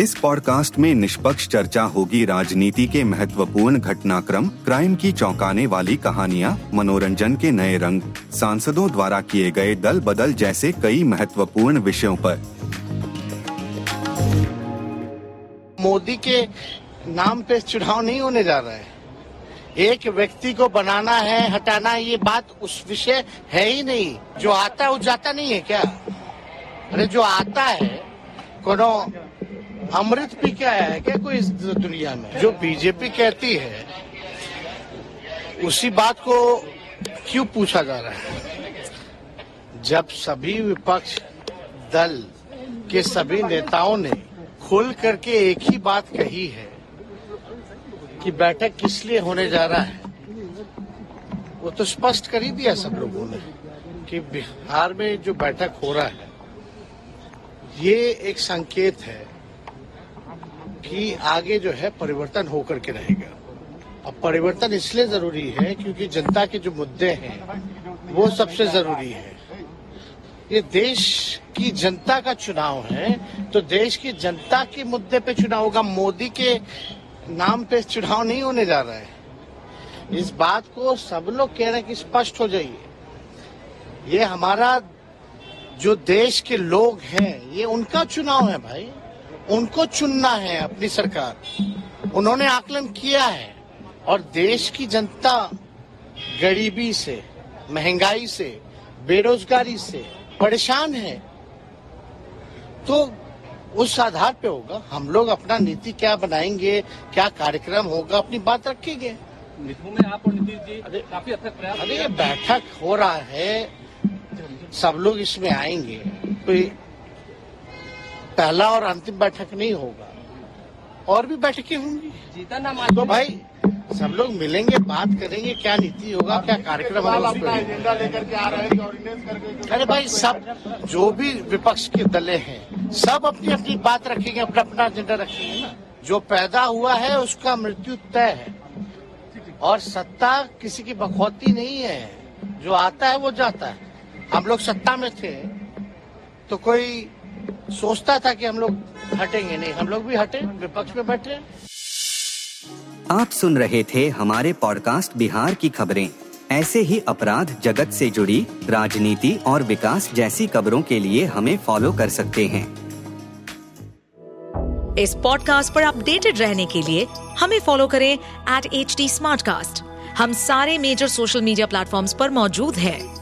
इस पॉडकास्ट में निष्पक्ष चर्चा होगी राजनीति के महत्वपूर्ण घटनाक्रम, क्राइम की चौंकाने वाली कहानियाँ, मनोरंजन के नए रंग, सांसदों द्वारा किए गए दल बदल जैसे कई महत्वपूर्ण विषयों पर। मोदी के नाम पे चुनाव नहीं होने जा रहा है। एक व्यक्ति को बनाना है, हटाना ये बात उस विषय है ही नहीं। जो आता है, वो जाता नहीं है क्या? अरे, जो आता है, कोनो अमृत पी के आया है क्या कोई इस दुनिया में? जो बीजेपी कहती है, उसी बात को क्यों पूछा जा रहा है? जब सभी विपक्ष दल के सभी नेताओं ने खुल करके एक ही बात कही है कि बैठक किस लिए होने जा रहा है, वो तो स्पष्ट कर ही दिया सब लोगों ने कि बिहार में जो बैठक हो रहा है, ये एक संकेत है कि आगे जो है परिवर्तन होकर के रहेगा। अब परिवर्तन इसलिए ज़रूरी है क्योंकि जनता के जो मुद्दे हैं, वो सबसे ज़रूरी है। ये देश की जनता का चुनाव है तो देश की जनता के मुद्दे पे चुनाव होगा। मोदी के नाम पे चुनाव नहीं होने जा रहा है। इस बात को सब लोग कह रहे हैं कि स्पष्ट हो जाइए। ये हमारा जो देश के लोग हैं, ये उनका चुनाव है भाई। उनको चुनना है अपनी सरकार। उन्होंने आकलन किया है और देश की जनता गरीबी से महँगाई से बेरोजगारी से परेशान है। तो उस आधार पे होगा हम लोग अपना नीति क्या बनाएँगे क्या कार्यक्रम होगा अपनी बात रखेंगे। में आप और नीतीश जी काफ़ी हद तक प्रयास अरे ये बैठक हो रहा है सब लोग इसमें आएँगे। कोई पहला और अंतिम बैठक नहीं होगा। और भी बैठकें होंगी। जीता ना तो भाई सब लोग मिलेंगे बात करेंगे क्या नीति होगा क्या कार्यक्रम होगा एजेंडा लेकर के आ रहे हैं करके अरे भाई सब जो भी विपक्ष के दले हैं सब अपनी अपनी बात रखेंगे अपना अपना एजेंडा रखेंगे ना। जो पैदा हुआ है उसका मृत्यु तय है। और सत्ता किसी की बखौती नहीं है। जो आता है वो जाता है। हम लोग सत्ता में थे तो कोई सोचता था कि हम लोग हटेंगे नहीं हम लोग भी हटे विपक्ष में बैठे। आप सुन रहे थे हमारे पॉडकास्ट बिहार की खबरें। ऐसे ही अपराध जगत से जुड़ी राजनीति और विकास जैसी खबरों के लिए हमें फॉलो कर सकते हैं। इस पॉडकास्ट पर अपडेटेड रहने के लिए हमें फॉलो करें एट एच हम सारे मेजर सोशल मीडिया प्लेटफॉर्म पर मौजूद हैं।